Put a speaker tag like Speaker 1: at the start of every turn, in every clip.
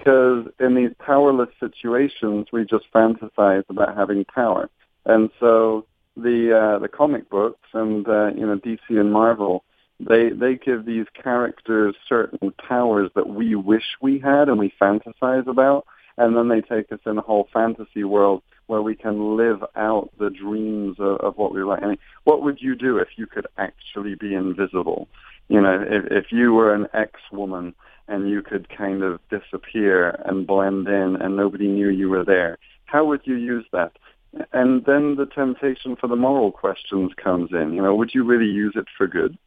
Speaker 1: because in these powerless situations, we just fantasize about having power. And so the uh, the comic books and uh, you know DC and Marvel, they they give these characters certain powers that we wish we had and we fantasize about, and then they take us in a whole fantasy world where we can live out the dreams of, of what we like. I mean, what would you do if you could actually be invisible? You know, if, if you were an ex-woman and you could kind of disappear and blend in and nobody knew you were there, how would you use that? And then the temptation for the moral questions comes in. You know, would you really use it for good?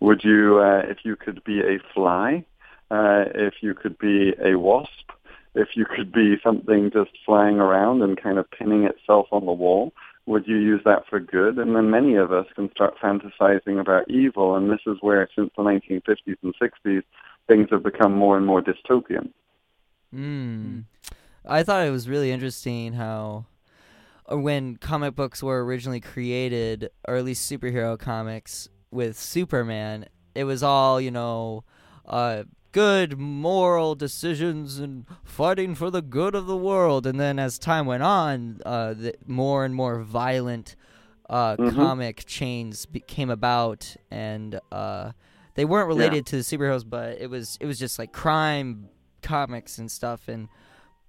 Speaker 1: Would you, uh, if you could be a fly, uh, if you could be a wasp, if you could be something just flying around and kind of pinning itself on the wall, would you use that for good? And then many of us can start fantasizing about evil, and this is where, since the 1950s and 60s, things have become more and more dystopian.
Speaker 2: Hmm. I thought it was really interesting how uh, when comic books were originally created, or at least superhero comics with Superman, it was all, you know, uh, good moral decisions and fighting for the good of the world. And then as time went on, uh, the more and more violent uh, mm-hmm. comic chains be- came about, and uh, they weren't related yeah. to the superheroes, but it was it was just like crime comics and stuff, and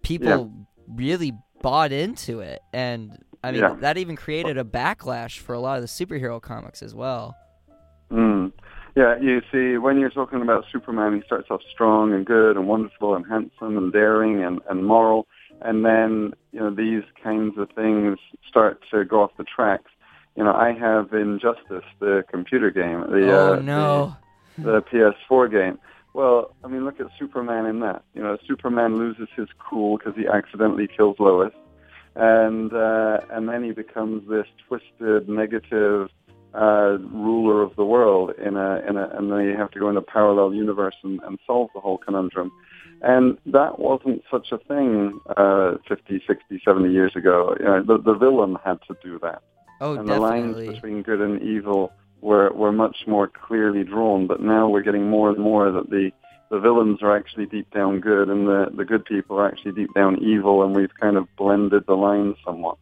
Speaker 2: people yeah. really bought into it. And I mean, yeah. that even created a backlash for a lot of the superhero comics as well.
Speaker 1: Mm. Yeah, you see, when you're talking about Superman, he starts off strong and good and wonderful and handsome and daring and, and moral, and then you know these kinds of things start to go off the tracks. You know, I have Injustice, the computer game, the
Speaker 2: oh, uh, no.
Speaker 1: The, the PS4 game. Well, I mean, look at Superman in that. You know, Superman loses his cool because he accidentally kills Lois, and uh, and then he becomes this twisted, negative uh, ruler of the world in a, in a, and then you have to go in a parallel universe and, and solve the whole conundrum. And that wasn't such a thing uh, 50, 60, 70 years ago. You know, the, the villain had to do that.
Speaker 2: Oh,
Speaker 1: and
Speaker 2: definitely.
Speaker 1: the lines between good and evil were, were much more clearly drawn. But now we're getting more and more that the, the villains are actually deep down good and the, the good people are actually deep down evil, and we've kind of blended the lines somewhat.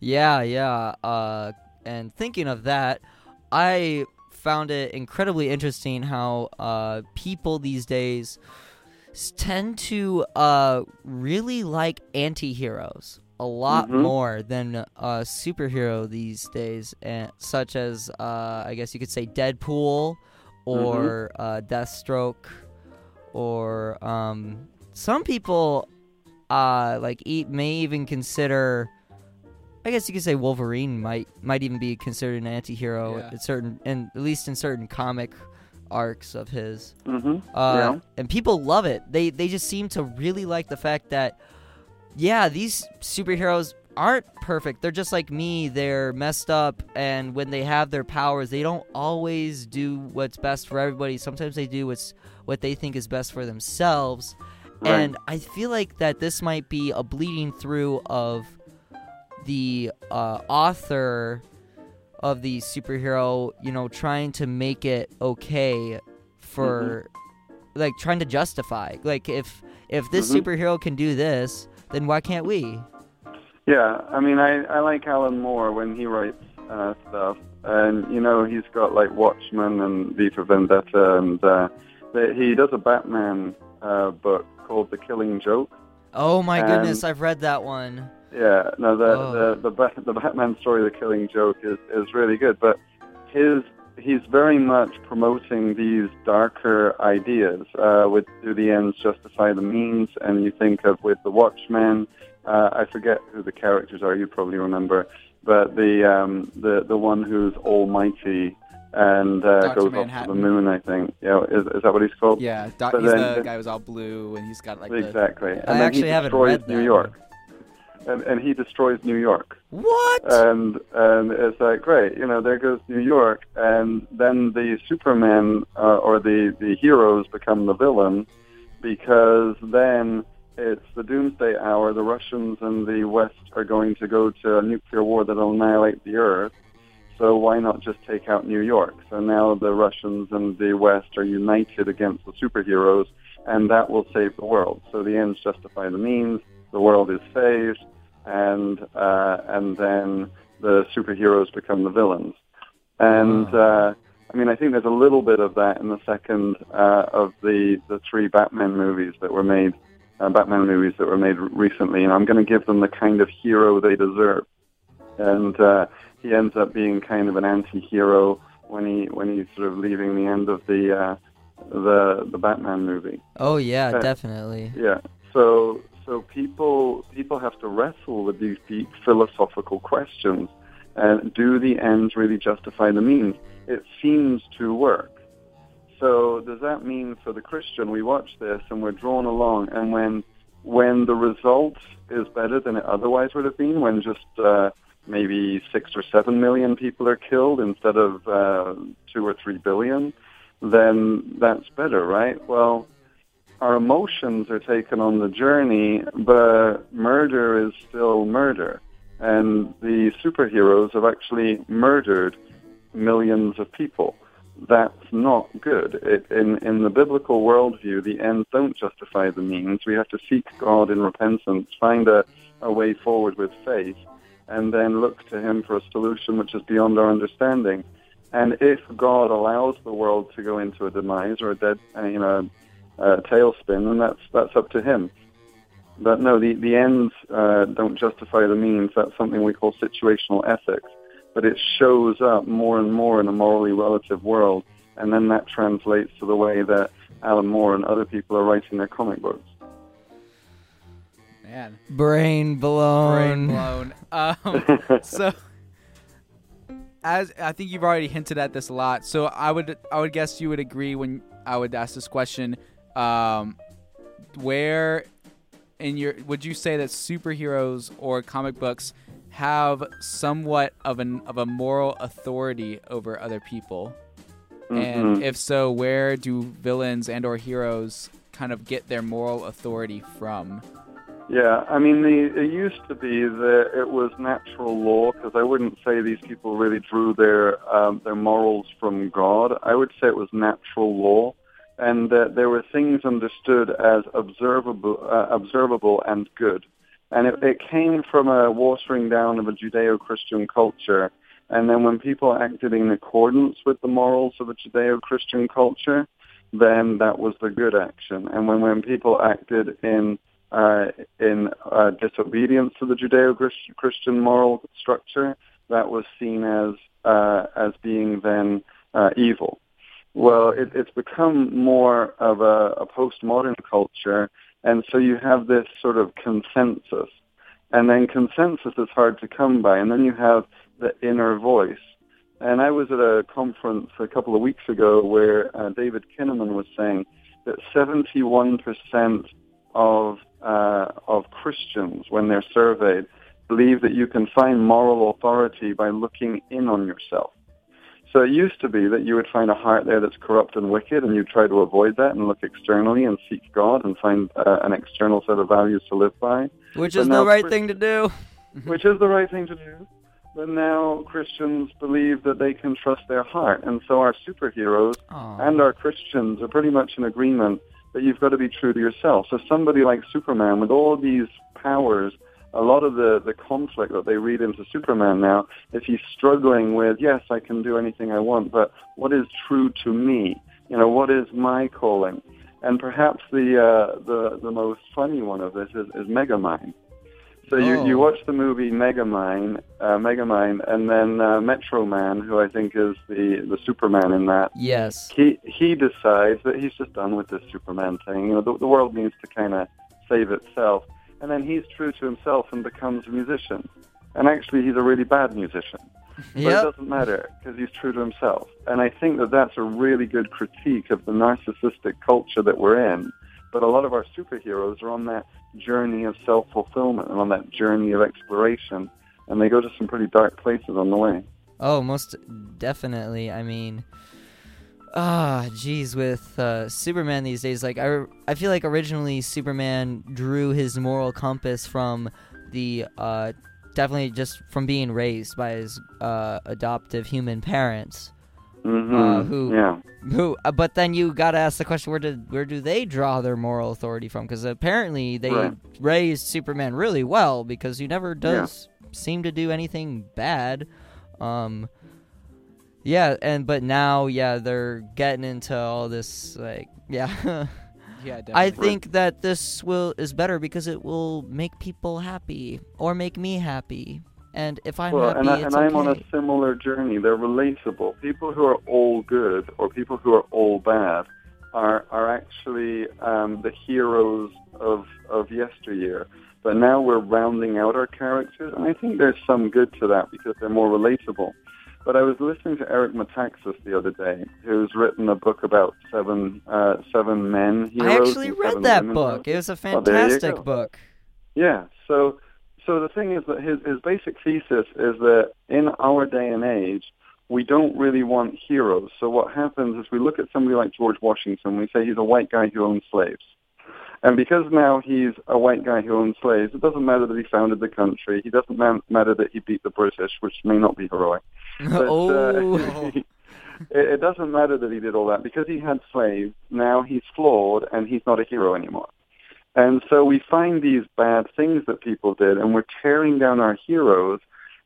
Speaker 2: Yeah, yeah. Uh, and thinking of that, I found it incredibly interesting how uh, people these days tend to uh, really like anti-heroes a lot
Speaker 1: mm-hmm.
Speaker 2: more than a superhero these days, and such as uh, I guess you could say Deadpool or mm-hmm. uh, Deathstroke, or um, some people uh, like eat may even consider I guess you could say Wolverine might might even be considered an anti-hero yeah. at certain, and at least in certain comic arcs of his.
Speaker 1: Mm-hmm. Uh,
Speaker 2: yeah. And people love it. They they just seem to really like the fact that, yeah, these superheroes aren't perfect. They're just like me. They're messed up, and when they have their powers, they don't always do what's best for everybody. Sometimes they do what's what they think is best for themselves. Right. And I feel like that this might be a bleeding through of the uh, author of the superhero, you know, trying to make it okay for mm-hmm. like trying to justify. Like if if this mm-hmm. superhero can do this, then why can't we?
Speaker 1: Yeah, I mean, I I like Alan Moore when he writes uh, stuff, and you know, he's got like Watchmen and V for Vendetta, and uh, he does a Batman uh, book called The Killing Joke.
Speaker 2: Oh my and, goodness, I've read that one.
Speaker 1: Yeah, no, the oh. the the, the Batman story, The Killing Joke, is is really good. But his he's very much promoting these darker ideas. Uh, with do the ends justify the means? And you think of with the Watchmen. Uh, I forget who the characters are. You probably remember, but the um, the the one who's almighty and uh, goes Manhattan. up to the moon. I think. Yeah, is, is that what he's called?
Speaker 3: Yeah, doc, he's then, the guy who's all blue and he's got like
Speaker 1: exactly.
Speaker 3: The...
Speaker 1: And I
Speaker 2: actually haven't read
Speaker 1: New York and, and he destroys New York.
Speaker 2: What?
Speaker 1: And and it's like great, you know, there goes New York, and then the Superman uh, or the the heroes become the villain because then it's the doomsday hour. The Russians and the West are going to go to a nuclear war that'll annihilate the Earth. So why not just take out New York? So now the Russians and the West are united against the superheroes, and that will save the world. So the ends justify the means. The world is saved, and uh, and then the superheroes become the villains. And uh, I mean, I think there's a little bit of that in the second uh, of the the three Batman movies that were made, uh, Batman movies that were made recently. And I'm going to give them the kind of hero they deserve. And uh, he ends up being kind of an anti-hero when he when he's sort of leaving the end of the uh, the the Batman movie.
Speaker 2: Oh yeah, uh, definitely.
Speaker 1: Yeah. So so people people have to wrestle with these deep philosophical questions. And do the ends really justify the means? It seems to work. So does that mean for the Christian we watch this and we're drawn along and when when the result is better than it otherwise would have been, when just uh, maybe six or seven million people are killed instead of uh, two or three billion, then that's better, right? Well, our emotions are taken on the journey, but murder is still murder. And the superheroes have actually murdered millions of people. That's not good. It, in, in the biblical worldview, the ends don't justify the means. We have to seek God in repentance, find a, a way forward with faith, and then look to Him for a solution which is beyond our understanding. And if God allows the world to go into a demise or a dead, uh, you know, a tailspin, then that's that's up to Him. But no, the the ends uh, don't justify the means. That's something we call situational ethics. But it shows up more and more in a morally relative world, and then that translates to the way that Alan Moore and other people are writing their comic books.
Speaker 3: Man,
Speaker 2: brain blown.
Speaker 3: Brain blown. um, so as I think you've already hinted at this a lot, so I would I would guess you would agree when I would ask this question. Um, where in your would you say that superheroes or comic books have somewhat of an of a moral authority over other people? Mm-hmm. And if so, where do villains and or heroes kind of get their moral authority from?
Speaker 1: Yeah, I mean, the, it used to be that it was natural law because I wouldn't say these people really drew their um, their morals from God. I would say it was natural law, and that there were things understood as observable, uh, observable and good, and it, it came from a watering down of a Judeo-Christian culture. And then when people acted in accordance with the morals of a Judeo-Christian culture, then that was the good action. And when when people acted in uh, in uh, disobedience to the Judeo-Christian moral structure, that was seen as uh, as being then uh, evil. Well, it, it's become more of a, a postmodern culture, and so you have this sort of consensus, and then consensus is hard to come by, and then you have the inner voice. And I was at a conference a couple of weeks ago where uh, David Kinnaman was saying that 71% of uh, of Christians, when they're surveyed, believe that you can find moral authority by looking in on yourself. So it used to be that you would find a heart there that's corrupt and wicked, and you try to avoid that and look externally and seek God and find uh, an external set of values to live by.
Speaker 2: Which but is the right thing to do.
Speaker 1: which is the right thing to do. But now Christians believe that they can trust their heart, and so our superheroes Aww. and our Christians are pretty much in agreement that you've got to be true to yourself. So somebody like Superman with all these powers, a lot of the, the conflict that they read into Superman now is he's struggling with, yes, I can do anything I want, but what is true to me? You know, what is my calling? And perhaps the uh, the the most funny one of this is, is Megamind. So oh. you, you oh. watch the movie Megamind, uh, Megamind, and then uh, Metro Man, who I think is the, the Superman in that.
Speaker 2: Yes.
Speaker 1: He he decides that he's just done with this Superman thing. You know, the, the world needs to kind of save itself, and then he's true to himself and becomes a musician. And actually, he's a really bad musician. But yep. it doesn't matter because he's true to himself. And I think that that's a really good critique of the narcissistic culture that we're in. But a lot of our superheroes are on that journey of self-fulfillment and on that journey of exploration, and they go to some pretty dark places on the way.
Speaker 2: Oh, most definitely. I mean, ah, oh, geez, with uh, Superman these days, like I, I feel like originally Superman drew his moral compass from the uh, definitely just from being raised by his uh, adoptive human parents.
Speaker 1: hmm
Speaker 2: Uh, who-
Speaker 1: Yeah.
Speaker 2: Who? Uh, but then you got to ask the question: Where did where do they draw their moral authority from? Because apparently they
Speaker 1: Right.
Speaker 2: raised Superman really well because he never does seem to do anything bad. Um, yeah, and but now, yeah, they're getting into all this like, yeah.
Speaker 3: Yeah, definitely.
Speaker 2: I think that this will is better because it will make people happy or make me happy. And if I'm
Speaker 1: Well,
Speaker 2: happy,
Speaker 1: and, I,
Speaker 2: it's
Speaker 1: and I'm on a similar journey. They're relatable. People who are all good or people who are all bad are are actually um, the heroes of of yesteryear. But now we're rounding out our characters, and I think there's some good to that because they're more relatable. But I was listening to Eric Metaxas the other day, who's written a book about seven uh, seven men heroes.
Speaker 2: I actually read that book.
Speaker 1: heroes.
Speaker 2: It was a
Speaker 1: Oh,
Speaker 2: fantastic book.
Speaker 1: Yeah. So so the thing is that his his basic thesis is that in our day and age, we don't really want heroes. So what happens is we look at somebody like George Washington, we say he's a white guy who owned slaves. And because now he's a white guy who owns slaves, it doesn't matter that he founded the country. He doesn't ma- matter that he beat the British, which may not be heroic. But,
Speaker 2: oh,
Speaker 1: uh, it, it doesn't matter that he did all that because he had slaves. Now he's flawed and he's not a hero anymore. And so we find these bad things that people did, and we're tearing down our heroes.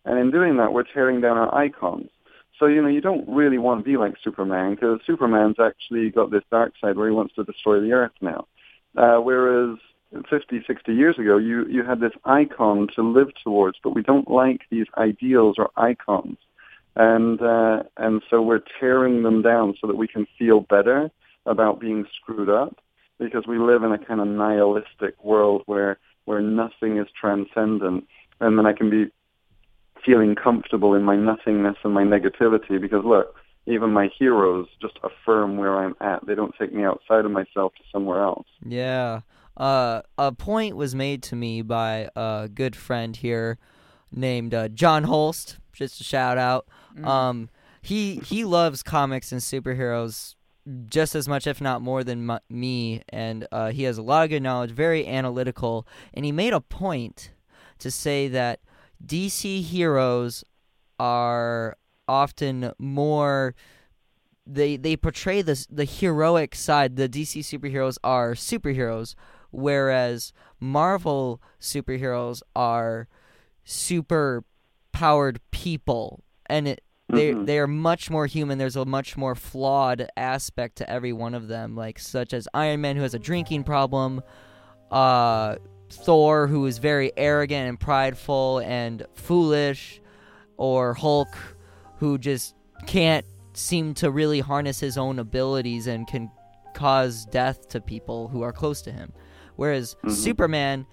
Speaker 1: And in doing that, we're tearing down our icons. So you know, you don't really want to be like Superman because Superman's actually got this dark side where he wants to destroy the earth now. Uh, whereas 50, 60 years ago, you you had this icon to live towards, but we don't like these ideals or icons. And uh, and so we're tearing them down so that we can feel better about being screwed up because we live in a kind of nihilistic world where where nothing is transcendent. And then I can be feeling comfortable in my nothingness and my negativity because look even my heroes just affirm where I'm at they don't take me outside of myself to somewhere else
Speaker 2: yeah. Uh, a point was made to me by a good friend here named uh, John Holst. Just a shout out.
Speaker 3: Mm.
Speaker 2: Um, he he loves comics and superheroes just as much, if not more, than m- me, and uh, he has a lot of good knowledge, very analytical, and he made a point to say that DC heroes are often more they they portray the the heroic side. The DC superheroes are superheroes, whereas Marvel superheroes are super powered people, and it they
Speaker 1: Mhm.
Speaker 2: they are much more human. There's a much more flawed aspect to every one of them, like such as Iron Man who has a drinking problem, uh, Thor who is very arrogant and prideful and foolish, or Hulk who just can't seem to really harness his own abilities and can cause death to people who are close to him. Whereas
Speaker 1: Mhm.
Speaker 2: Superman,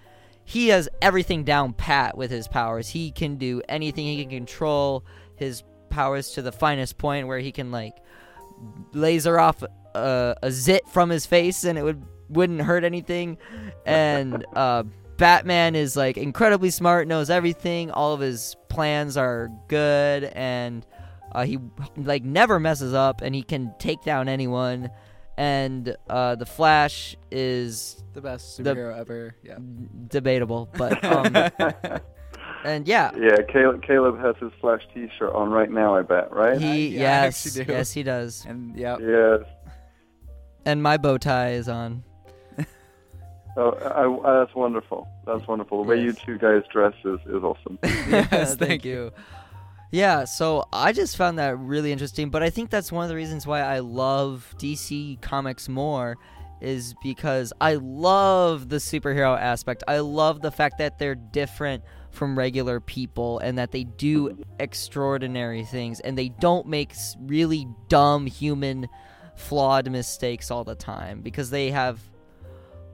Speaker 2: he has everything down pat with his powers. He can do anything. He can control his powers to the finest point where he can like laser off a, a zit from his face and it would wouldn't hurt anything. And uh, Batman is like incredibly smart, knows everything. All of his plans are good, and uh, he like never messes up, and he can take down anyone. And uh, the Flash is
Speaker 3: the best
Speaker 2: the-
Speaker 3: superhero ever. Yeah.
Speaker 2: debatable, but um, and yeah,
Speaker 1: yeah Caleb, Caleb has his Flash t-shirt on right now I bet right
Speaker 2: he
Speaker 3: yeah,
Speaker 2: yes
Speaker 3: do.
Speaker 2: yes he does,
Speaker 3: And yeah.
Speaker 1: yes
Speaker 2: and my bow tie is on.
Speaker 1: Oh, I, I, that's wonderful. That's wonderful. The way you two guys dress is, is awesome.
Speaker 3: Yes, thank
Speaker 2: you. Yeah, so I just found that really interesting, but I think that's one of the reasons why I love DC comics more is because I love the superhero aspect. I love the fact that they're different from regular people and that they do extraordinary things and they don't make really dumb human flawed mistakes all the time because they have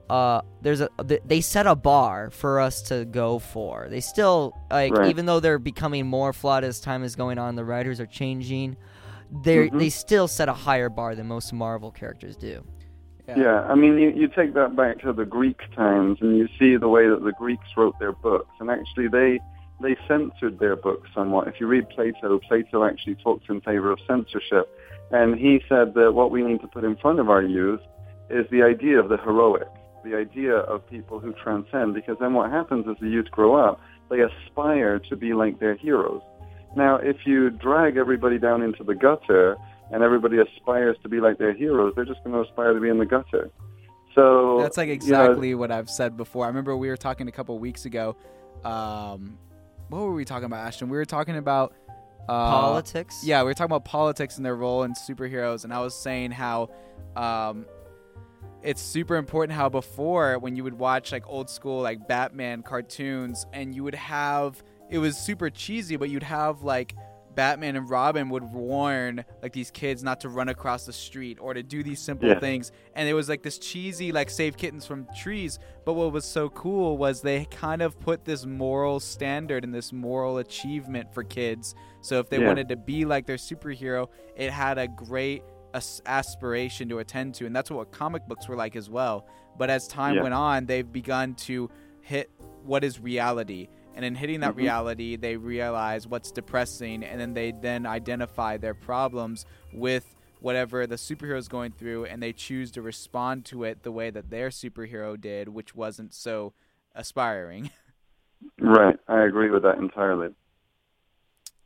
Speaker 2: uh there's a they set a bar for us to go for they still like
Speaker 1: Right.
Speaker 2: even though they're becoming more flawed as time is going on the writers are changing they
Speaker 1: Mhm.
Speaker 2: they still set a higher bar than most marvel characters do
Speaker 1: Yeah, I mean, you, you take that back to the Greek times, and you see the way that the Greeks wrote their books, and actually they they censored their books somewhat. If you read Plato, Plato actually talks in favor of censorship, and he said that what we need to put in front of our youth is the idea of the heroic, the idea of people who transcend, because then what happens is the youth grow up, they aspire to be like their heroes. Now, if you drag everybody down into the gutter and everybody aspires to be like their heroes, they're just going to aspire to be in the gutter. So
Speaker 3: that's like
Speaker 1: you know,
Speaker 3: exactly what I've said before. I remember we were talking a couple weeks ago. Um, what were we talking about, Ashton? We were talking about uh,
Speaker 2: Politics.
Speaker 3: Yeah, we were talking about politics and their role in superheroes, and I was saying how um, it's super important how before when you would watch like old school like Batman cartoons, and you would have it was super cheesy, but you'd have like Batman and Robin would warn like these kids not to run across the street or to do these simple
Speaker 1: Yeah.
Speaker 3: things, and it was like this cheesy like save kittens from trees. But what was so cool was they kind of put this moral standard and this moral achievement for kids. So if they
Speaker 1: Yeah.
Speaker 3: wanted to be like their superhero, it had a great as- aspiration to attend to, and that's what comic books were like as well. But as time
Speaker 1: Yeah.
Speaker 3: went on, they've begun to hit what is reality. And in hitting that
Speaker 1: Mhm.
Speaker 3: reality, they realize what's depressing, and then they then identify their problems with whatever the superhero is going through, and they choose to respond to it the way that their superhero did, which wasn't so aspiring.
Speaker 1: right. I agree with that entirely.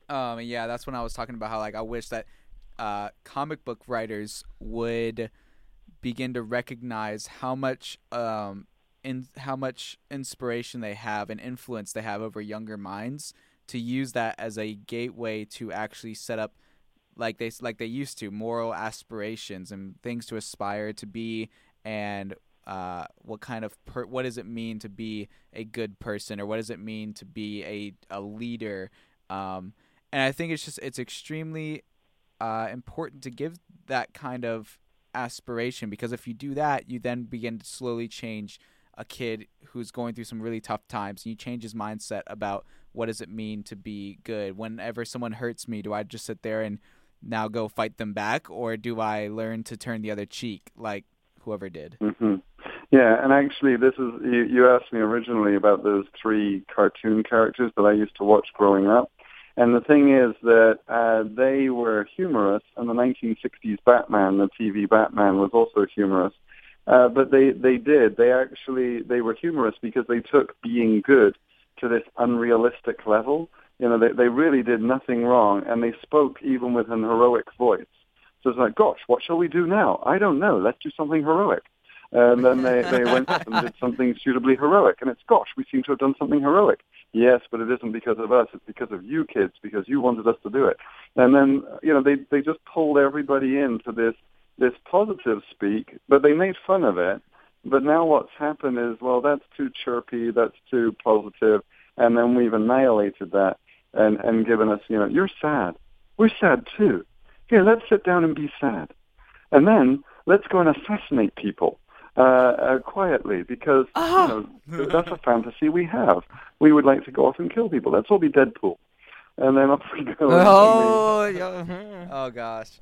Speaker 3: Um, yeah, that's when I was talking about how like I wish that uh, comic book writers would begin to recognize how much um in how much inspiration they have and influence they have over younger minds to use that as a gateway to actually set up like they like they used to moral aspirations and things to aspire to be and uh, what kind of per- what does it mean to be a good person or what does it mean to be a a leader? Um, and I think it's just it's extremely uh, important to give that kind of aspiration because if you do that, you then begin to slowly change a kid who's going through some really tough times, and you change his mindset about what does it mean to be good. Whenever someone hurts me, do I just sit there and now go fight them back, or do I learn to turn the other cheek like whoever did?
Speaker 1: hmm Yeah, and actually, this is you, you asked me originally about those three cartoon characters that I used to watch growing up, and the thing is that uh, they were humorous, and the 1960s Batman, the TV Batman, was also humorous. Uh, but they they did they actually they were humorous because they took being good to this unrealistic level. You know, they they really did nothing wrong, and they spoke even with an heroic voice. So it's like, gosh, what shall we do now? I don't know. Let's do something heroic. And then they, they went and did something suitably heroic. And it's, gosh, we seem to have done something heroic. Yes, but it isn't because of us. It's because of you kids, because you wanted us to do it. And then, you know, they, they just pulled everybody into this, this positive speak, but they made fun of it. But now what's happened is, well, that's too chirpy, that's too positive, and then we've annihilated that and, and given us, you know, you're sad. We're sad too. Here, let's sit down and be sad. And then let's go and assassinate people uh, uh, quietly because you know, that's a fantasy we have. We would like to go off and kill people. Let's all be Deadpool. And then off we go. and we-
Speaker 2: Oh, yeah.
Speaker 3: Oh gosh,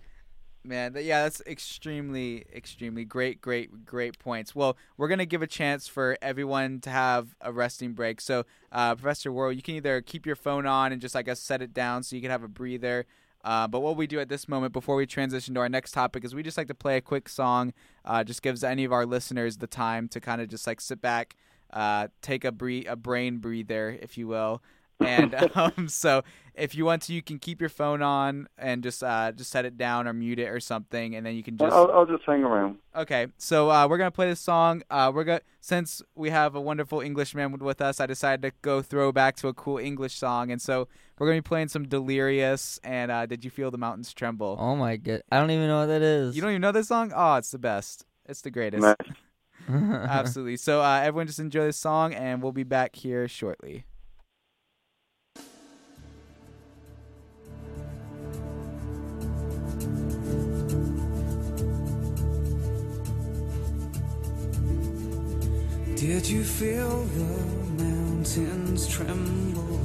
Speaker 3: man, yeah, that's extremely, extremely great, great, great points. Well, we're gonna give a chance for everyone to have a resting break. So, uh, Professor Worrall, you can either keep your phone on and just, I guess, set it down so you can have a breather. Uh, but what we do at this moment before we transition to our next topic is we just like to play a quick song. Uh, just gives any of our listeners the time to kind of just like sit back, uh, take a bre- a brain breather, if you will. And um, so, if you want to, you can keep your phone on and just uh, just set it down or mute it or something, and then you can just
Speaker 1: I'll, I'll just hang around.
Speaker 3: Okay, so uh, we're gonna play this song. Uh, we're gonna since we have a wonderful Englishman with us, I decided to go throw back to a cool English song, and so we're gonna be playing some Delirious and uh, Did You Feel the Mountains Tremble?
Speaker 2: Oh my god, I don't even know what that is.
Speaker 3: You don't even know this song? Oh, it's the best. It's the greatest.
Speaker 1: Nice.
Speaker 3: Absolutely. So uh, everyone, just enjoy this song, and we'll be back here shortly.
Speaker 4: Did you feel the mountains tremble?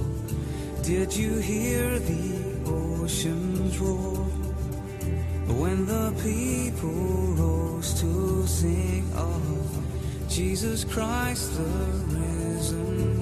Speaker 4: Did you hear the oceans roar? When the people rose to sing of Jesus Christ the risen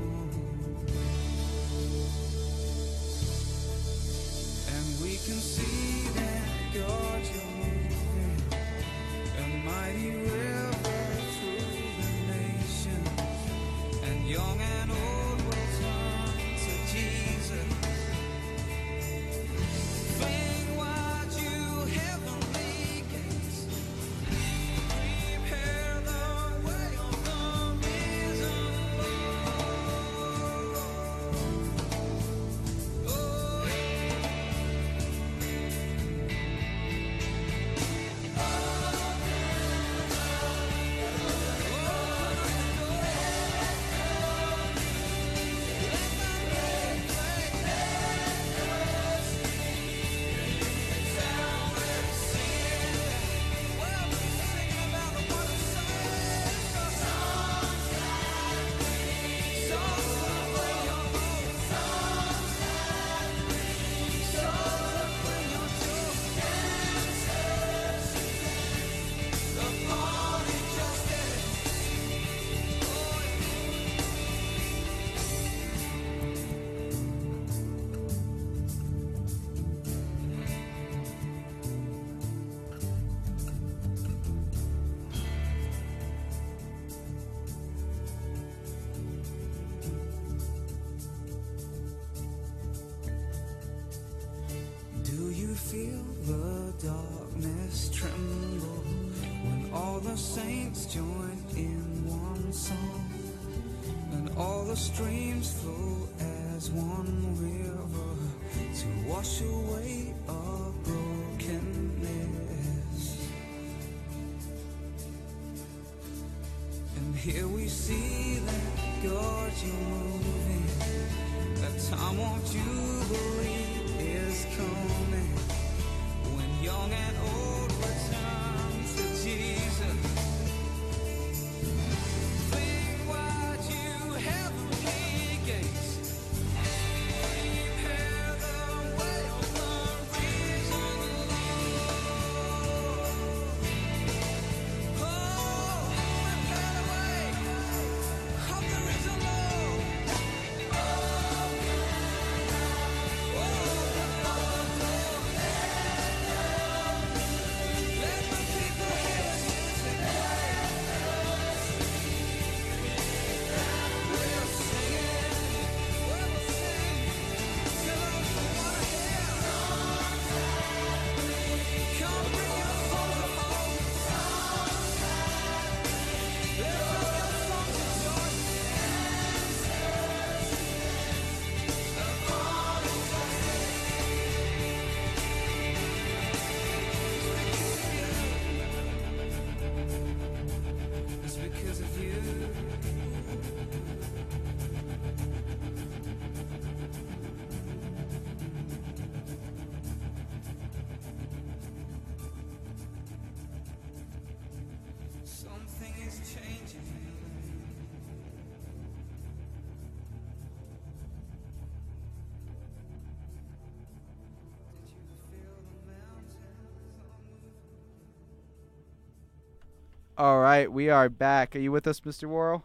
Speaker 4: streams flow as one river to wash away our brokenness? And here we see that God, you're moving. That time of jubilee is coming when young and
Speaker 3: All right, we are back. Are you with us, Mr. Worrall?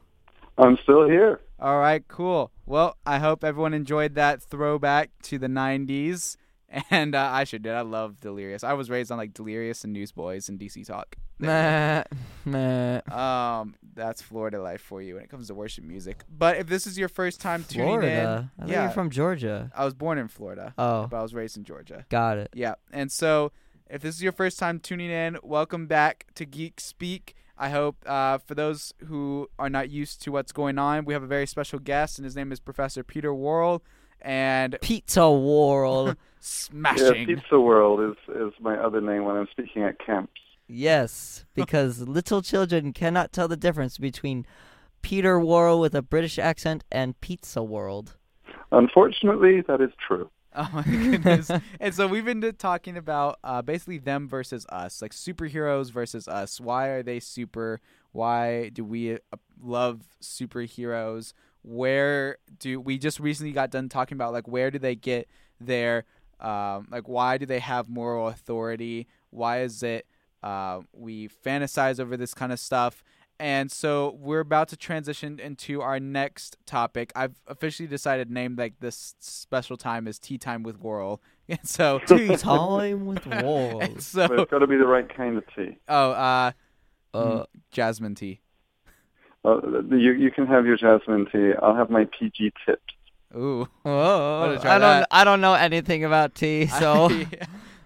Speaker 1: I'm still here.
Speaker 3: All right, cool. Well, I hope everyone enjoyed that throwback to the 90s. And uh, I sure did. I love Delirious. I was raised on like Delirious and Newsboys and DC Talk.
Speaker 2: Meh, meh.
Speaker 3: Um, that's Florida life for you when it comes to worship music. But if this is your first time tuning
Speaker 2: Florida. I
Speaker 3: in,
Speaker 2: thought
Speaker 3: yeah,
Speaker 2: you're from Georgia.
Speaker 3: I was born in Florida,
Speaker 2: Oh,
Speaker 3: but I was raised in Georgia.
Speaker 2: got it.
Speaker 3: Yeah. And so if this is your first time tuning in, welcome back to Geek Speak. I hope uh, for those who are not used to what's going on, we have a very special guest, and his name is Professor Peter Worrall. And
Speaker 2: Pizza World.
Speaker 1: Yeah,
Speaker 3: smashing.
Speaker 1: Pizza World is, is my other name when I'm speaking at camps.
Speaker 2: yes, because little children cannot tell the difference between Peter Worrall with a British accent and Pizza World.
Speaker 1: Unfortunately, that is true.
Speaker 3: Oh my goodness! and so we've been talking about uh, basically them versus us, like superheroes versus us. Why are they super? Why do we uh, love superheroes? Where do we just recently got done talking about like where do they get their um, like why do they have moral authority? Why is it uh, we fantasize over this kind of stuff? And so we're about to transition into our next topic. I've officially decided to name like this special time is tea time with Worrall. And so
Speaker 2: Tea time with
Speaker 3: and
Speaker 2: walls.
Speaker 1: But
Speaker 3: so
Speaker 1: it's got to be the right kind of tea.
Speaker 3: oh uh,
Speaker 2: Uh,
Speaker 3: jasmine tea.
Speaker 1: Uh, you you can have your jasmine tea. I'll have my PG tips.
Speaker 3: Ooh.
Speaker 2: whoa, I don't.
Speaker 3: that?
Speaker 2: I don't know anything about tea, so.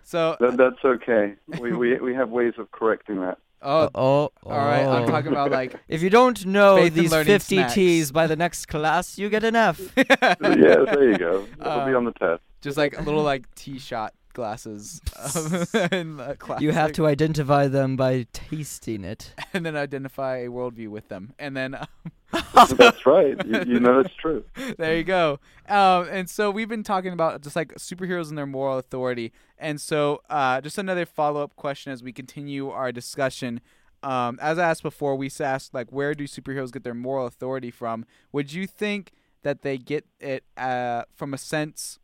Speaker 3: so
Speaker 1: That, that's okay. We, we we have ways of correcting that.
Speaker 3: Oh uh,
Speaker 2: oh,
Speaker 3: all right. I'm
Speaker 2: oh.
Speaker 3: talking about like
Speaker 2: If you don't know
Speaker 3: Faith and
Speaker 2: these
Speaker 3: learning
Speaker 2: 50
Speaker 3: snacks.
Speaker 2: T's by the next class, you get an F.
Speaker 1: yeah, there you go. That'll be
Speaker 3: Um,
Speaker 1: on the test.
Speaker 3: just like a little like tea shot glasses um, in the class.
Speaker 2: You have to identify them by tasting it.
Speaker 3: and then identify a worldview with them, and then um,
Speaker 1: That's right. You, you know it's true.
Speaker 3: there you go. Um, and so we've been talking about just like superheroes and their moral authority. And so, uh, just another follow up question as we continue our discussion. Um, as I asked before, we asked like, where do superheroes get their moral authority from? Would you think that they get it uh, from a sense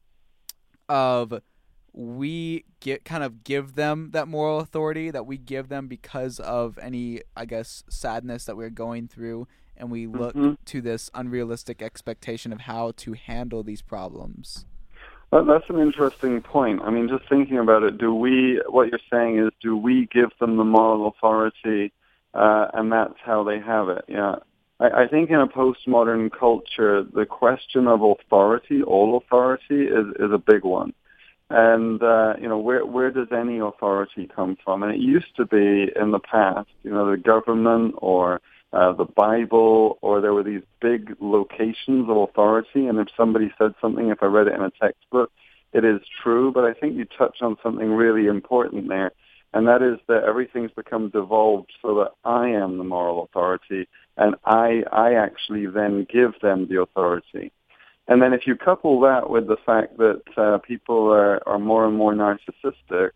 Speaker 3: of we get kind of give them that moral authority that we give them because of any, I guess, sadness that we're going through, and we look
Speaker 1: Mhm.
Speaker 3: to this unrealistic expectation of how to handle these problems.
Speaker 1: That, that's an interesting point. I mean, just thinking about it, do we? What you're saying is, do we give them the moral authority, uh, and that's how they have it? Yeah. I, I think in a postmodern culture, the question of authority, all authority, is is a big one. And uh, you know, where where does any authority come from? And it used to be in the past, you know, the government or uh, the Bible, or there were these big locations of authority. And if somebody said something, if I read it in a textbook, it is true. But I think you touch on something really important there, and that is that everything's become devolved so that I am the moral authority, and I I actually then give them the authority. And then if you couple that with the fact that uh, people are, are more and more narcissistic,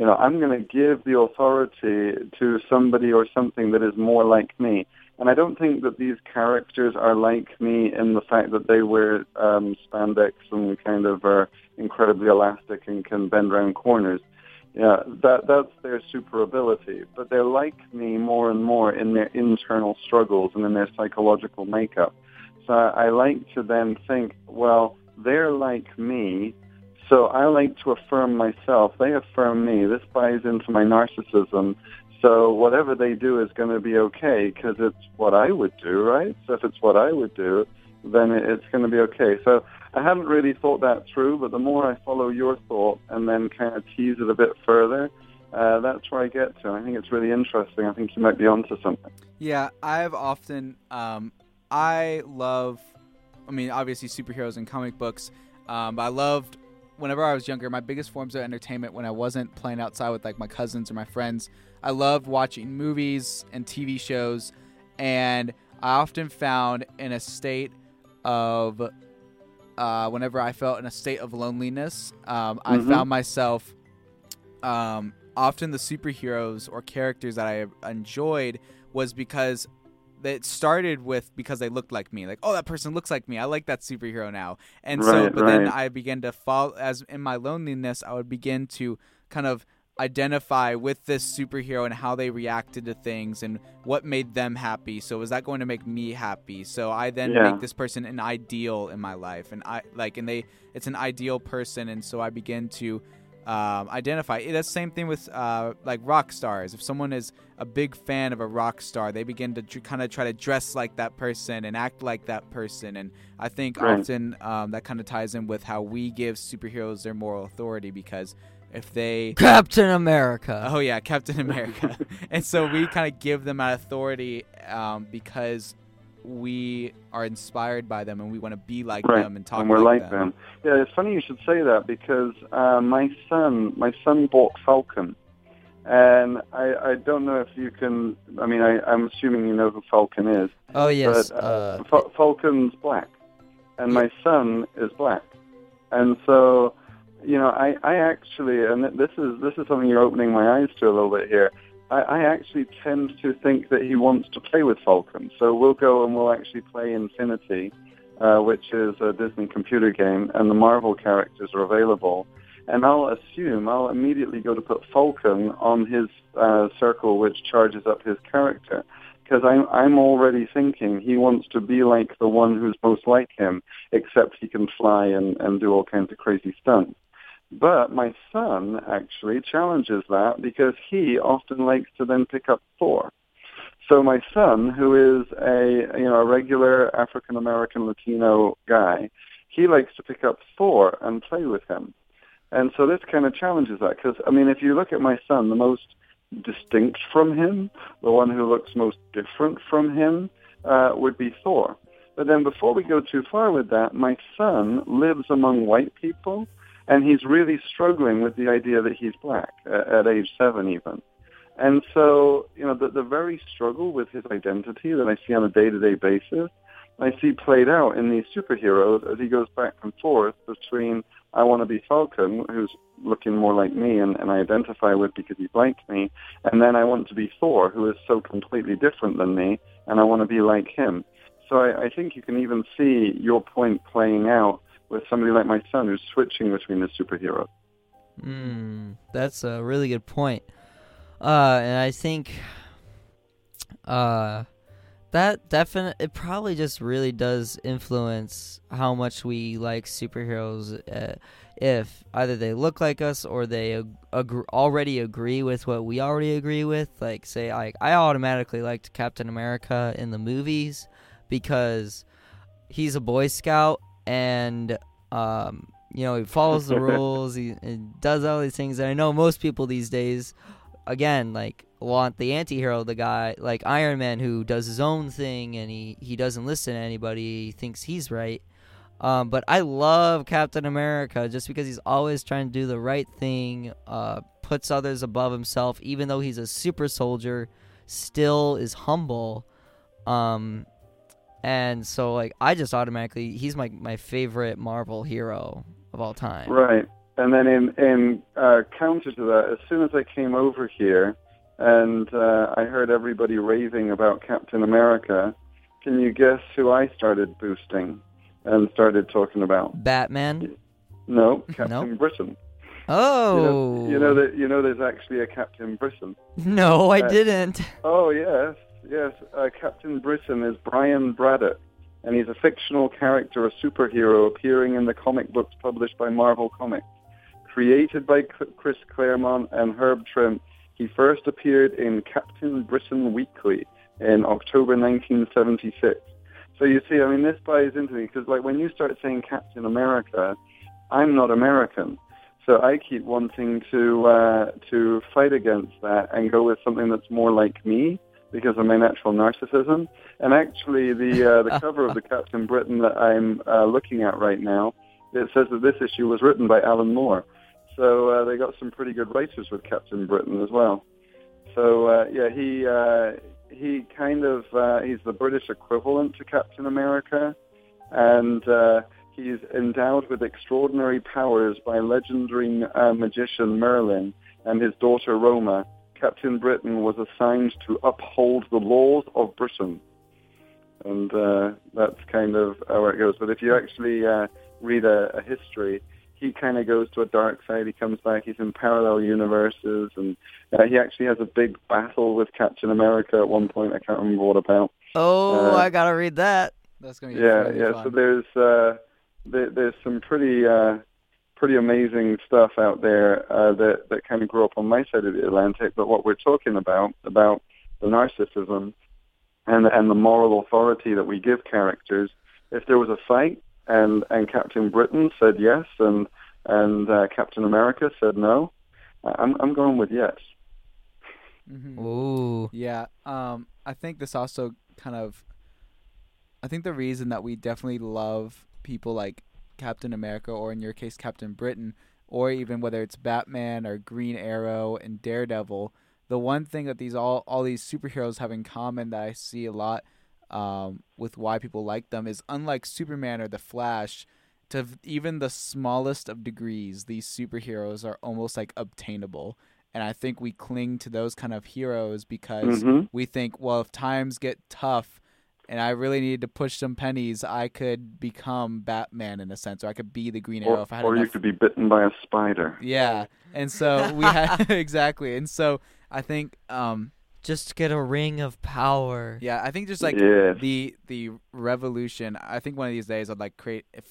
Speaker 1: you know, I'm going to give the authority to somebody or something that is more like me. And I don't think that these characters are like me in the fact that they wear um, spandex and kind of are incredibly elastic and can bend around corners. Yeah, that that's their super ability. But they're like me more and more in their internal struggles and in their psychological makeup. So I like to then think, well, they're like me, so I like to affirm myself. They affirm me. This buys into my narcissism. So whatever they do is going to be okay because it's what I would do, right? So if it's what I would do, then it's going to be okay. So I haven't really thought that through, but the more I follow your thought and then kind of tease it a bit further, uh, that's where I get to. I think it's really interesting. I think you might be onto something.
Speaker 3: Yeah, I've often um, I love I mean obviously superheroes and comic books, um, but I loved whenever I was younger, my biggest forms of entertainment when I wasn't playing outside with like my cousins or my friends, I loved watching movies and TV shows and I often found in a state of uh, whenever I felt in a state of loneliness, um, I
Speaker 1: Mhm.
Speaker 3: found myself um, often the superheroes or characters that I enjoyed was because it started with because they looked like me like oh that person looks like me. I like that superhero now. And so
Speaker 1: Right,
Speaker 3: but then i began to fall as in my loneliness i would begin to kind of identify with this superhero and how they reacted to things and what made them happy. So is that going to make me happy? So i then
Speaker 1: Yeah.
Speaker 3: make this person an ideal in my life and i like and they it's an ideal person and so i begin to um, identify it. That's the same thing with uh, like rock stars. If someone is a big fan of a rock star, they begin to tr- kind of try to dress like that person and act like that person. And I think
Speaker 1: Right.
Speaker 3: often um, that kind of ties in with how we give superheroes their moral authority because if they
Speaker 2: Captain America.
Speaker 3: Oh yeah, Captain America. and so we kind of give them that authority um, because we are inspired by them and we want to be like
Speaker 1: Right,
Speaker 3: them and talk
Speaker 1: and we're
Speaker 3: like,
Speaker 1: like
Speaker 3: them.
Speaker 1: them. Yeah, it's funny you should say that because uh, my son, my son bought Falcon, and I, I don't know if you can. I mean, I, I'm assuming you know who Falcon is.
Speaker 2: Oh yes.
Speaker 1: But,
Speaker 2: uh,
Speaker 1: Fa- Falcon's black, and my son is black, and so you know, I, I actually, and this is this is something you're opening my eyes to a little bit here. I, I actually tend to think that he wants to play with Falcon, so we'll go and we'll actually play Infinity, uh, which is a Disney computer game, and the Marvel characters are available. And I'll assume I'll immediately go to put Falcon on his uh, circle, which charges up his character because I'm I'm already thinking he wants to be like the one who's most like him, except he can fly and and do all kinds of crazy stunts. But my son actually challenges that because he often likes to then pick up Thor. So my son, who is a you know a regular African American Latino guy, he likes to pick up Thor and play with him. And so this kind of challenges that because I mean, if you look at my son, the most distinct from him, the one who looks most different from him, uh, would be Thor. But then before we go too far with that, my son lives among white people, and he's really struggling with the idea that he's black at, at age seven even. And so, you know, the, the very struggle with his identity that I see on a day-to-day basis, I see played out in these superheroes as he goes back and forth between I want to be Falcon, who's looking more like me and, and I identify with because he's like me, and then I want to be Thor, who is so completely different than me, and I want to be like him. So I, I think you can even see your point playing out with somebody like my son who's switching between the superheroes.
Speaker 2: Mm, that's a really good point. Uh, and I think uh, that definite it probably just really does influence how much we like superheroes. Uh, if either they look like us or they ag- ag- already agree with what we already agree with. Like, say, I I automatically liked Captain America in the movies because he's a Boy Scout and um, you know he follows the rules. He, he does all these things. And I know most people these days, again, like want the anti-hero the guy like iron man who does his own thing and he, he doesn't listen to anybody he thinks he's right um, but i love captain america just because he's always trying to do the right thing uh, puts others above himself even though he's a super soldier still is humble um, and so like i just automatically he's my, my favorite marvel hero of all time
Speaker 1: Right. And then in in uh, counter to that, as soon as I came over here and uh, I heard everybody raving about Captain America, can you guess who I started boosting and started talking about?
Speaker 2: batman
Speaker 1: No, Captain
Speaker 2: Nope.
Speaker 1: Britain.
Speaker 2: oh
Speaker 1: You know, you know that you know there's actually a Captain Britain.
Speaker 2: no i
Speaker 1: Uh,
Speaker 2: didn't
Speaker 1: Oh yes, yes. Uh, Captain Britain is Brian Braddock, and he's a fictional character, a superhero appearing in the comic books published by Marvel Comics. Created by Chris Claremont and Herb Trimpe, he first appeared in Captain Britain Weekly in October 1976. So you see, I mean, this buys into me because, like, when you start saying Captain America, I'm not American. So I keep wanting to uh, to fight against that and go with something that's more like me because of my natural narcissism. And actually, the uh, the cover of the Captain Britain that I'm uh, looking at right now, it says that this issue was written by Alan Moore. So uh, they got some pretty good writers with Captain Britain as well. So uh, yeah, he uh, he kind of uh, he's the British equivalent to Captain America, and he's endowed with extraordinary powers by legendary magician Merlin and his daughter Roma. Captain Britain was assigned to uphold the laws of Britain, and uh, that's kind of how it goes. But if you actually uh, read a, a history, he kind of goes to a dark side. He comes back. He's in parallel universes, and uh, he actually has a big battle with Captain America at one point. I can't remember what about.
Speaker 2: Oh,
Speaker 1: Uh,
Speaker 2: I gotta read that.
Speaker 3: That's gonna be
Speaker 1: Yeah,
Speaker 3: really
Speaker 1: yeah.
Speaker 3: fun.
Speaker 1: So there's uh, there, there's some pretty uh, pretty amazing stuff out there uh, that that kind of grew up on my side of the Atlantic. But what we're talking about about the narcissism and and the moral authority that we give characters. If there was a fight and and Captain Britain said yes and and uh, Captain America said no, I'm I'm going with yes.
Speaker 3: Mhm.
Speaker 2: Ooh.
Speaker 3: Yeah, um, I think this also kind of, I think the reason that we definitely love people like Captain America, or in your case, Captain Britain, or even whether it's Batman or Green Arrow and Daredevil, the one thing that these all all these superheroes have in common that I see a lot um, with why people like them is unlike Superman or the Flash, to even the smallest of degrees, these superheroes are almost like obtainable. And I think we cling to those kind of heroes because
Speaker 1: Mhm.
Speaker 3: we think, well, if times get tough and I really needed to push some pennies, I could become Batman in a sense, or I could be the Green Arrow
Speaker 1: Or,
Speaker 3: if I had
Speaker 1: or you could be bitten by a spider.
Speaker 3: yeah, and so we had exactly, and so I think um,
Speaker 2: just to get a ring of power.
Speaker 3: Yeah, I think just like
Speaker 1: Yes.
Speaker 3: the the revolution. I think one of these days I'd like create if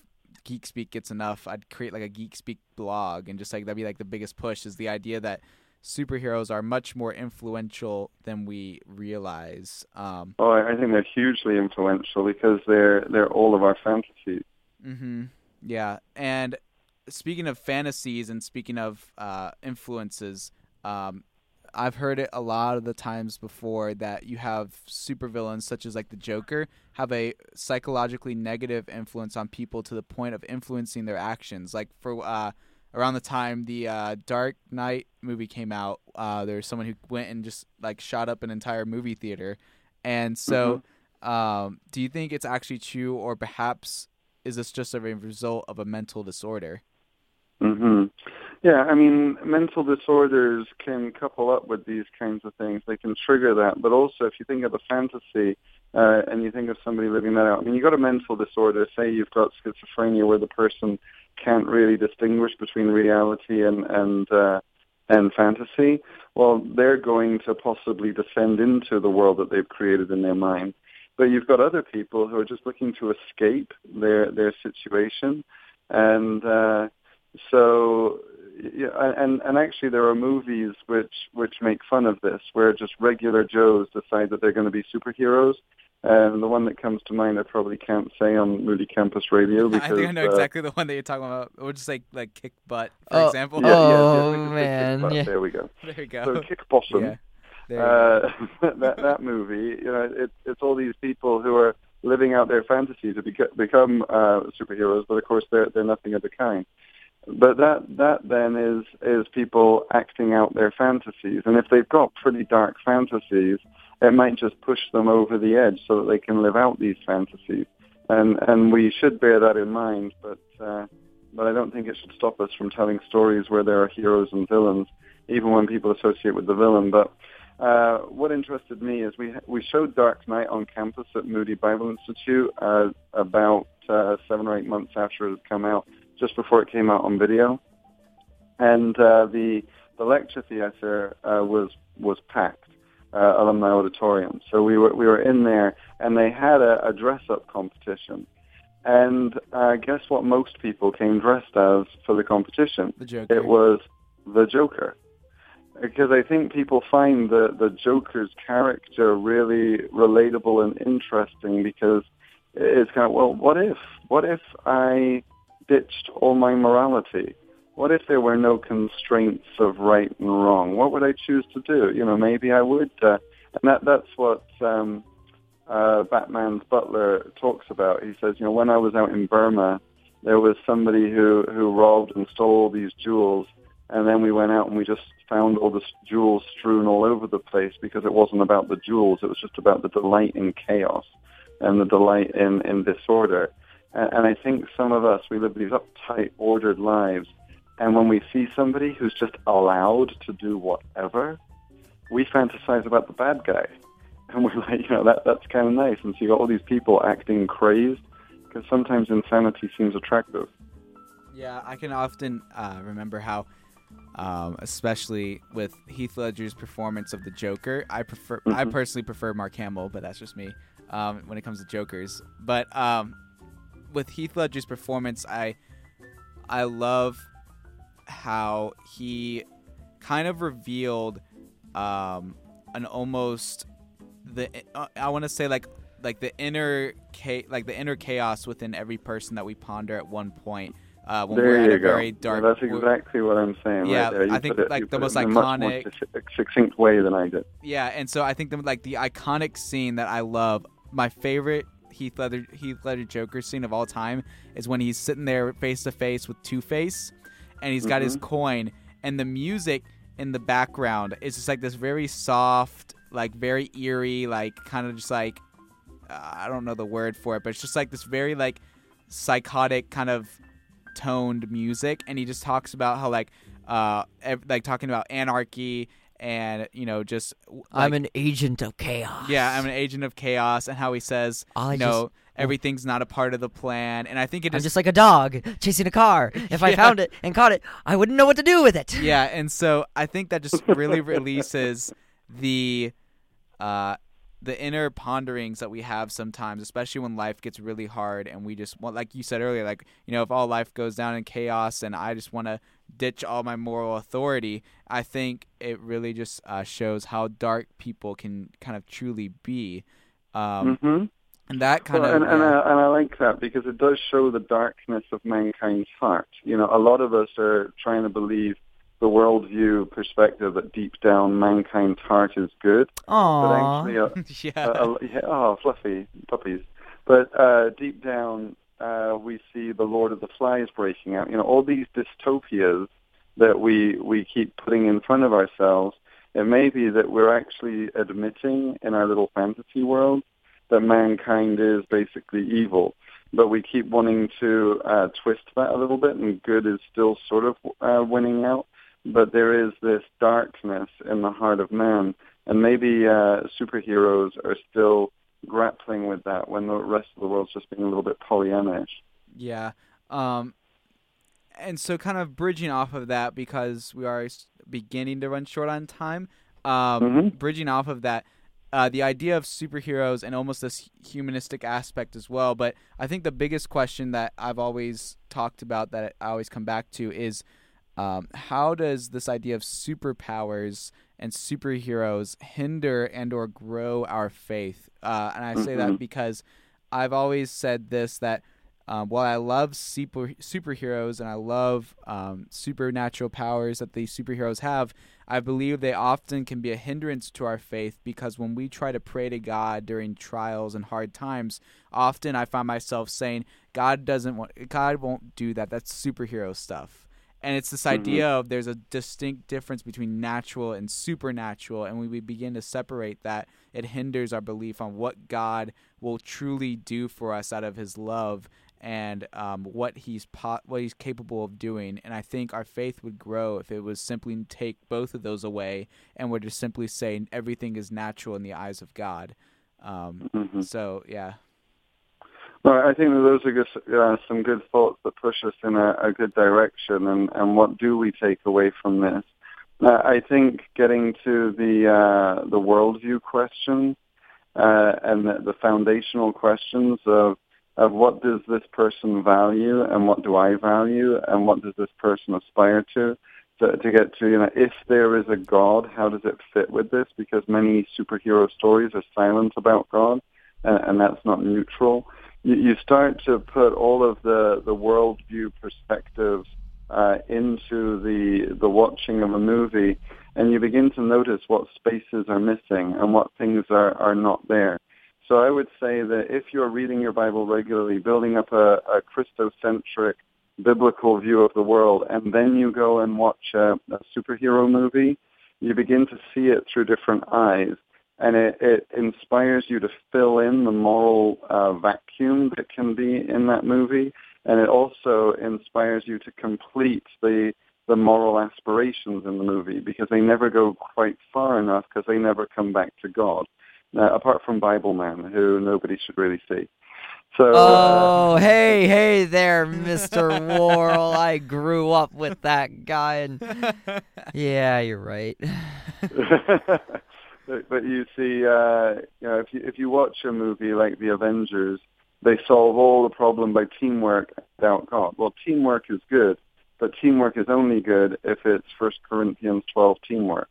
Speaker 3: Geek Speak gets enough, I'd create like a Geek Speak blog and just like that'd be like the biggest push is the idea that superheroes are much more influential than we realize. Um,
Speaker 1: Oh, I think they're hugely influential because they're they're all of our fantasies.
Speaker 3: Mm-hmm. Yeah, and speaking of fantasies and speaking of uh, influences, um, I've heard it a lot of the times before that you have supervillains such as like the Joker have a psychologically negative influence on people to the point of influencing their actions. Like for uh, around the time the uh, Dark Knight movie came out, uh, there was someone who went and just like shot up an entire movie theater, and so. Um, do you think it's actually true, or perhaps is this just a result of a mental disorder?
Speaker 1: hmm Yeah, I mean, mental disorders can couple up with these kinds of things. They can trigger that. But also, if you think of the fantasy uh, and you think of somebody living that out, I mean, you've got a mental disorder. Say you've got schizophrenia, where the person can't really distinguish between reality and and uh, and fantasy. Well, they're going to possibly descend into the world that they've created in their mind. But you've got other people who are just looking to escape their their situation, and uh, so yeah, and and actually there are movies which which make fun of this, where just regular Joes decide that they're going to be superheroes. And the one that comes to mind, I probably can't say on Moody Campus Radio because
Speaker 3: I think I know
Speaker 1: uh,
Speaker 3: exactly the one that you're talking about. Or just like like kick butt, for
Speaker 2: Oh,
Speaker 3: example.
Speaker 1: yeah, yeah, yeah,
Speaker 2: Oh,
Speaker 1: we can say
Speaker 2: man, yeah.
Speaker 1: There we go.
Speaker 3: there we go.
Speaker 1: So Kick Bottom.
Speaker 3: yeah. There you go.
Speaker 1: uh, that that movie, you know, it, it's all these people who are living out their fantasy to beca- become uh, superheroes, but of course they're they're nothing of the kind. But that that then is is people acting out their fantasies, and if they've got pretty dark fantasies, it might just push them over the edge so that they can live out these fantasies. And and we should bear that in mind, but uh, but I don't think it should stop us from telling stories where there are heroes and villains, even when people associate with the villain. But uh, what interested me is we we showed Dark Knight on campus at Moody Bible Institute uh, about uh, seven or eight months after it had come out, just before it came out on video, and uh, the the lecture theater uh, was was packed, uh, alumni auditorium. So we were we were in there, and they had a, a dress up competition. And uh, guess what? Most people came dressed as for the competition.
Speaker 3: the Joker.
Speaker 1: It was the Joker. Because I think people find the, the Joker's character really relatable and interesting because it's kind of, well, what if? What if I ditched all my morality? What if there were no constraints of right and wrong? What would I choose to do? You know, maybe I would. Uh, and that, that's what um, uh, Batman's butler talks about. He says, you know, when I was out in Burma, there was somebody who, who robbed and stole all these jewels and then we went out and we just found all the jewels strewn all over the place because it wasn't about the jewels. It was just about the delight in chaos and the delight in, in disorder. And, and I think some of us, we live these uptight, ordered lives. And when we see somebody who's just allowed to do whatever, we fantasize about the bad guy. And we're like, you know, that, that's kind of nice. And so you got all these people acting crazed because sometimes insanity seems attractive.
Speaker 3: Yeah, I can often uh, remember how, um, especially with Heath Ledger's performance of the Joker, I prefer. I
Speaker 1: Mhm.
Speaker 3: personally prefer Mark Hamill, but that's just me. Um, when it comes to Jokers, but um, with Heath Ledger's performance, I I love how he kind of revealed um, an almost the uh, I want to say like like the inner cha- like the inner chaos within every person that we ponder at one point uh, when
Speaker 1: there
Speaker 3: we're at
Speaker 1: you
Speaker 3: a
Speaker 1: go.
Speaker 3: very dark.
Speaker 1: Yeah, that's exactly what I'm saying.
Speaker 3: Yeah,
Speaker 1: right there.
Speaker 3: I think,
Speaker 1: it,
Speaker 3: like, the most
Speaker 1: it much more
Speaker 3: iconic-
Speaker 1: succ- succinct way than I did.
Speaker 3: Yeah, and so I think the like the iconic scene that I love, my favorite Heath Ledger Heath Ledger Joker scene of all time is when he's sitting there face to face with Two Face, and he's got his
Speaker 1: Mhm.
Speaker 3: coin, and the music in the background is just like this very soft, like very eerie, like kind of just like uh, I don't know the word for it, but it's just like this very like psychotic kind of toned music, and he just talks about how like uh ev- like talking about anarchy and you know just like,
Speaker 2: I'm an agent of chaos.
Speaker 3: yeah i'm an agent of chaos and how he says
Speaker 2: All I
Speaker 3: you know everything's not a part of the plan and i think it
Speaker 2: I'm just like a dog chasing a car. If I found it and caught it, I wouldn't know what to do with it.
Speaker 3: yeah and so i think that just really releases the uh, the inner ponderings that we have sometimes, especially when life gets really hard and we just want, like you said earlier, like, you know, if all life goes down in chaos and I just want to ditch all my moral authority, I think it really just uh, shows how dark people can kind of truly be. Um,
Speaker 1: hmm
Speaker 3: And that kind
Speaker 1: well,
Speaker 3: of.
Speaker 1: and, and,
Speaker 3: yeah.
Speaker 1: I, and I like that because it does show the darkness of mankind's heart. You know, a lot of us are trying to believe the worldview perspective that deep down mankind's heart is good, but actually, uh,
Speaker 3: yeah.
Speaker 1: uh, uh, yeah, oh, fluffy puppies. But uh, deep down, uh, we see the Lord of the Flies breaking out. You know, all these dystopias that we we keep putting in front of ourselves. It may be that we're actually admitting in our little fantasy world that mankind is basically evil, but we keep wanting to uh, twist that a little bit, and good is still sort of uh, winning out. But there is this darkness in the heart of man, and maybe uh, superheroes are still grappling with that when the rest of the world's just being a little bit Pollyannish.
Speaker 3: Yeah. Um, and so, kind of bridging off of that, because we are beginning to run short on time, um,
Speaker 1: Mhm.
Speaker 3: bridging off of that, uh, the idea of superheroes and almost this humanistic aspect as well. But I think the biggest question that I've always talked about, that I always come back to, is um, how does this idea of superpowers and superheroes hinder and or grow our faith? Uh, and I say that
Speaker 1: Mhm.
Speaker 3: because I've always said this that um, while I love super superheroes and I love um, supernatural powers that these superheroes have, I believe they often can be a hindrance to our faith because when we try to pray to God during trials and hard times, often I find myself saying, "God doesn't want, God won't do that. That's superhero stuff." And it's this mm-hmm. idea of there's a distinct difference between natural and supernatural, and when we begin to separate that, it hinders our belief on what God will truly do for us out of His love and um, what He's po- what He's capable of doing. And I think our faith would grow if it was simply take both of those away, and we're just simply saying everything is natural in the eyes of God. Um,
Speaker 1: Mhm.
Speaker 3: So yeah,
Speaker 1: Well, I think that those are just, uh, some good thoughts that push us in a, a good direction. And, and what do we take away from this? Uh, I think getting to the uh, the worldview question uh, and the, the foundational questions of of what does this person value and what do I value and what does this person aspire to, to to get to you know if there is a God, how does it fit with this? Because many superhero stories are silent about God, and, and that's not neutral you, you start to put all of the, the worldview perspectives uh, into the the watching of a movie, and you begin to notice what spaces are missing and what things are, are not there. So I would say that if you're reading your Bible regularly, building up a, a Christocentric biblical view of the world, and then you go and watch a, a superhero movie, you begin to see it through different eyes. And it, it inspires you to fill in the moral uh, vacuum that can be in that movie, and it also inspires you to complete the the moral aspirations in the movie because they never go quite far enough because they never come back to God, uh, apart from Bible Man, who nobody should really see. So, uh,
Speaker 2: Oh, hey, hey there, Mr. Worrall. I grew up with that guy, and yeah, you're right.
Speaker 1: but, but you see, uh, you know, if you if you watch a movie like The Avengers, they solve all the problem by teamwork without God. Well, teamwork is good, but teamwork is only good if it's First Corinthians 12 teamwork.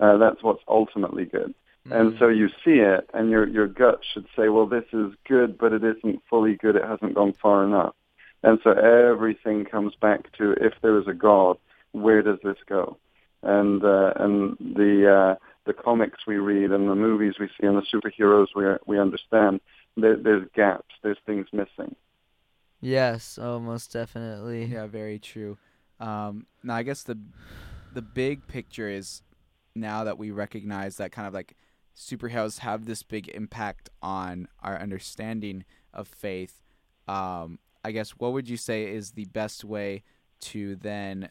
Speaker 1: Uh, that's what's ultimately good. And so you see it, and your your gut should say, well, this is good, but it isn't fully good. It hasn't gone far enough. And so everything comes back to if there is a God, where does this go? And uh, and the uh, the comics we read and the movies we see and the superheroes we we understand, there, there's gaps, there's things missing.
Speaker 2: yes, oh, most definitely.
Speaker 3: Yeah, very true. Um, now, I guess the the big picture is now that we recognize that kind of like superheroes have this big impact on our understanding of faith. Um, I guess what would you say is the best way to then?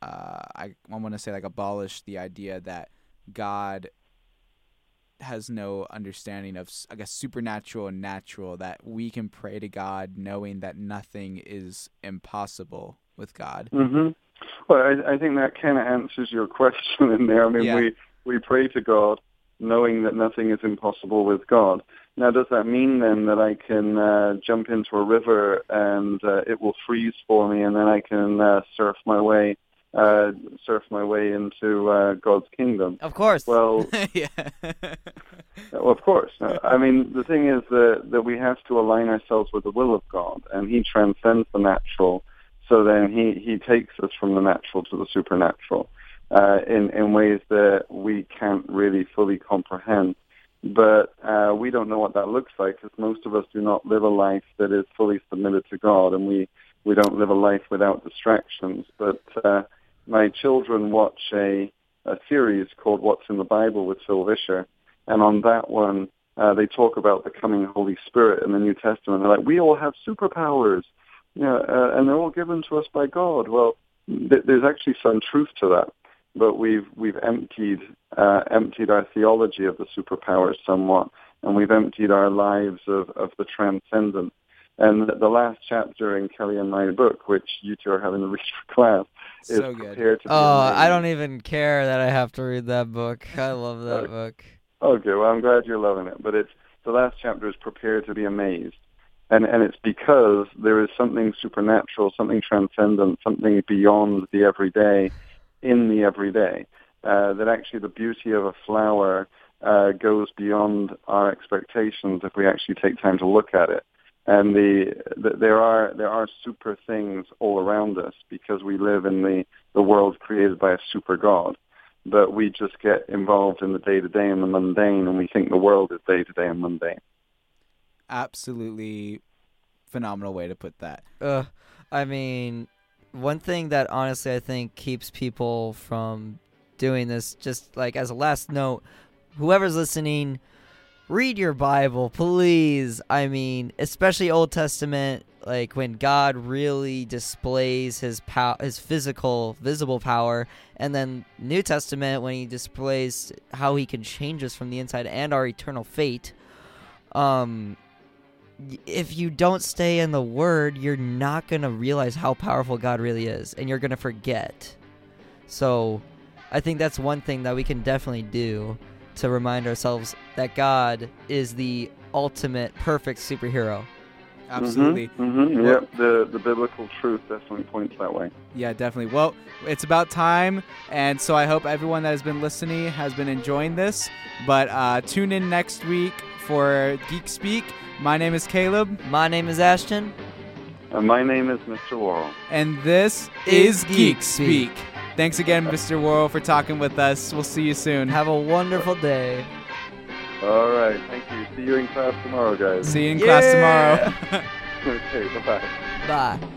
Speaker 3: Uh, I I want to say like abolish the idea that God has no understanding of I guess supernatural and natural that we can pray to God knowing that nothing is impossible with God.
Speaker 1: hmm Well, I, I think that kind of answers your question in there. I mean,
Speaker 3: Yeah.
Speaker 1: we we pray to God, knowing that nothing is impossible with God. Now, does that mean then that I can uh, jump into a river and uh, it will freeze for me, and then I can uh, surf my way, uh, surf my way into uh, God's kingdom?
Speaker 2: Of course.
Speaker 1: Well,
Speaker 3: yeah.
Speaker 1: well, of course. I mean, the thing is that that we have to align ourselves with the will of God, and He transcends the natural. So then He He takes us from the natural to the supernatural uh, in in ways that we can't really fully comprehend. But uh, we don't know what that looks like because most of us do not live a life that is fully submitted to God, and we we don't live a life without distractions. But uh, my children watch a a series called What's in the Bible with Phil Vischer, and on that one uh, they talk about the coming Holy Spirit in the New Testament. They're like, we all have superpowers, know, uh, and they're all given to us by God. Well, th- there's actually some truth to that but we've we've emptied uh, emptied our theology of the superpowers somewhat, and we've emptied our lives of, of the transcendent. And the last chapter in Kelly and my book, which you two are having to read for class, is
Speaker 3: So good.
Speaker 1: prepared to be
Speaker 2: oh. I don't even care that I have to read that book. I love that
Speaker 1: Okay.
Speaker 2: book.
Speaker 1: Okay, well, I'm glad you're loving it. But it's the last chapter is prepared to be amazed, and and it's because there is something supernatural, something transcendent, something beyond the everyday, in the everyday. Uh, that actually the beauty of a flower uh, goes beyond our expectations if we actually take time to look at it. And the, the there are there are super things all around us because we live in the the world created by a super God but we just get involved in the day to day and the mundane, and we think the world is day to day and mundane.
Speaker 3: Absolutely phenomenal way to put that.
Speaker 2: Uh, I mean, one thing that honestly I think keeps people from doing this, just like as a last note, whoever's listening, read your Bible, please. I mean, especially Old Testament, like when God really displays his power, his physical, visible power, and then New Testament when he displays how he can change us from the inside and our eternal fate. Um, if you don't stay in the word, you're not going to realize how powerful God really is and you're going to forget. So, I think that's one thing that we can definitely do to remind ourselves that God is the ultimate perfect superhero.
Speaker 3: Absolutely.
Speaker 1: hmm
Speaker 3: Well-
Speaker 1: Yep. The the biblical truth definitely points that way.
Speaker 3: Yeah, definitely. Well, it's about time, and so I hope everyone that has been listening has been enjoying this. But uh, tune in next week for Geek Speak. My name is Caleb,
Speaker 2: My name is Ashton.
Speaker 1: And my name is Mr. Worrall.
Speaker 3: and this
Speaker 2: Is
Speaker 3: is
Speaker 2: Geek
Speaker 3: Geek
Speaker 2: Speak.
Speaker 3: Speak. Thanks again, Mr. Worrall, for talking with us. We'll see you soon.
Speaker 2: Have a wonderful day.
Speaker 1: All right. Thank you. See you in class tomorrow, guys.
Speaker 3: See you in class tomorrow.
Speaker 1: okay. Bye bye.
Speaker 2: Bye.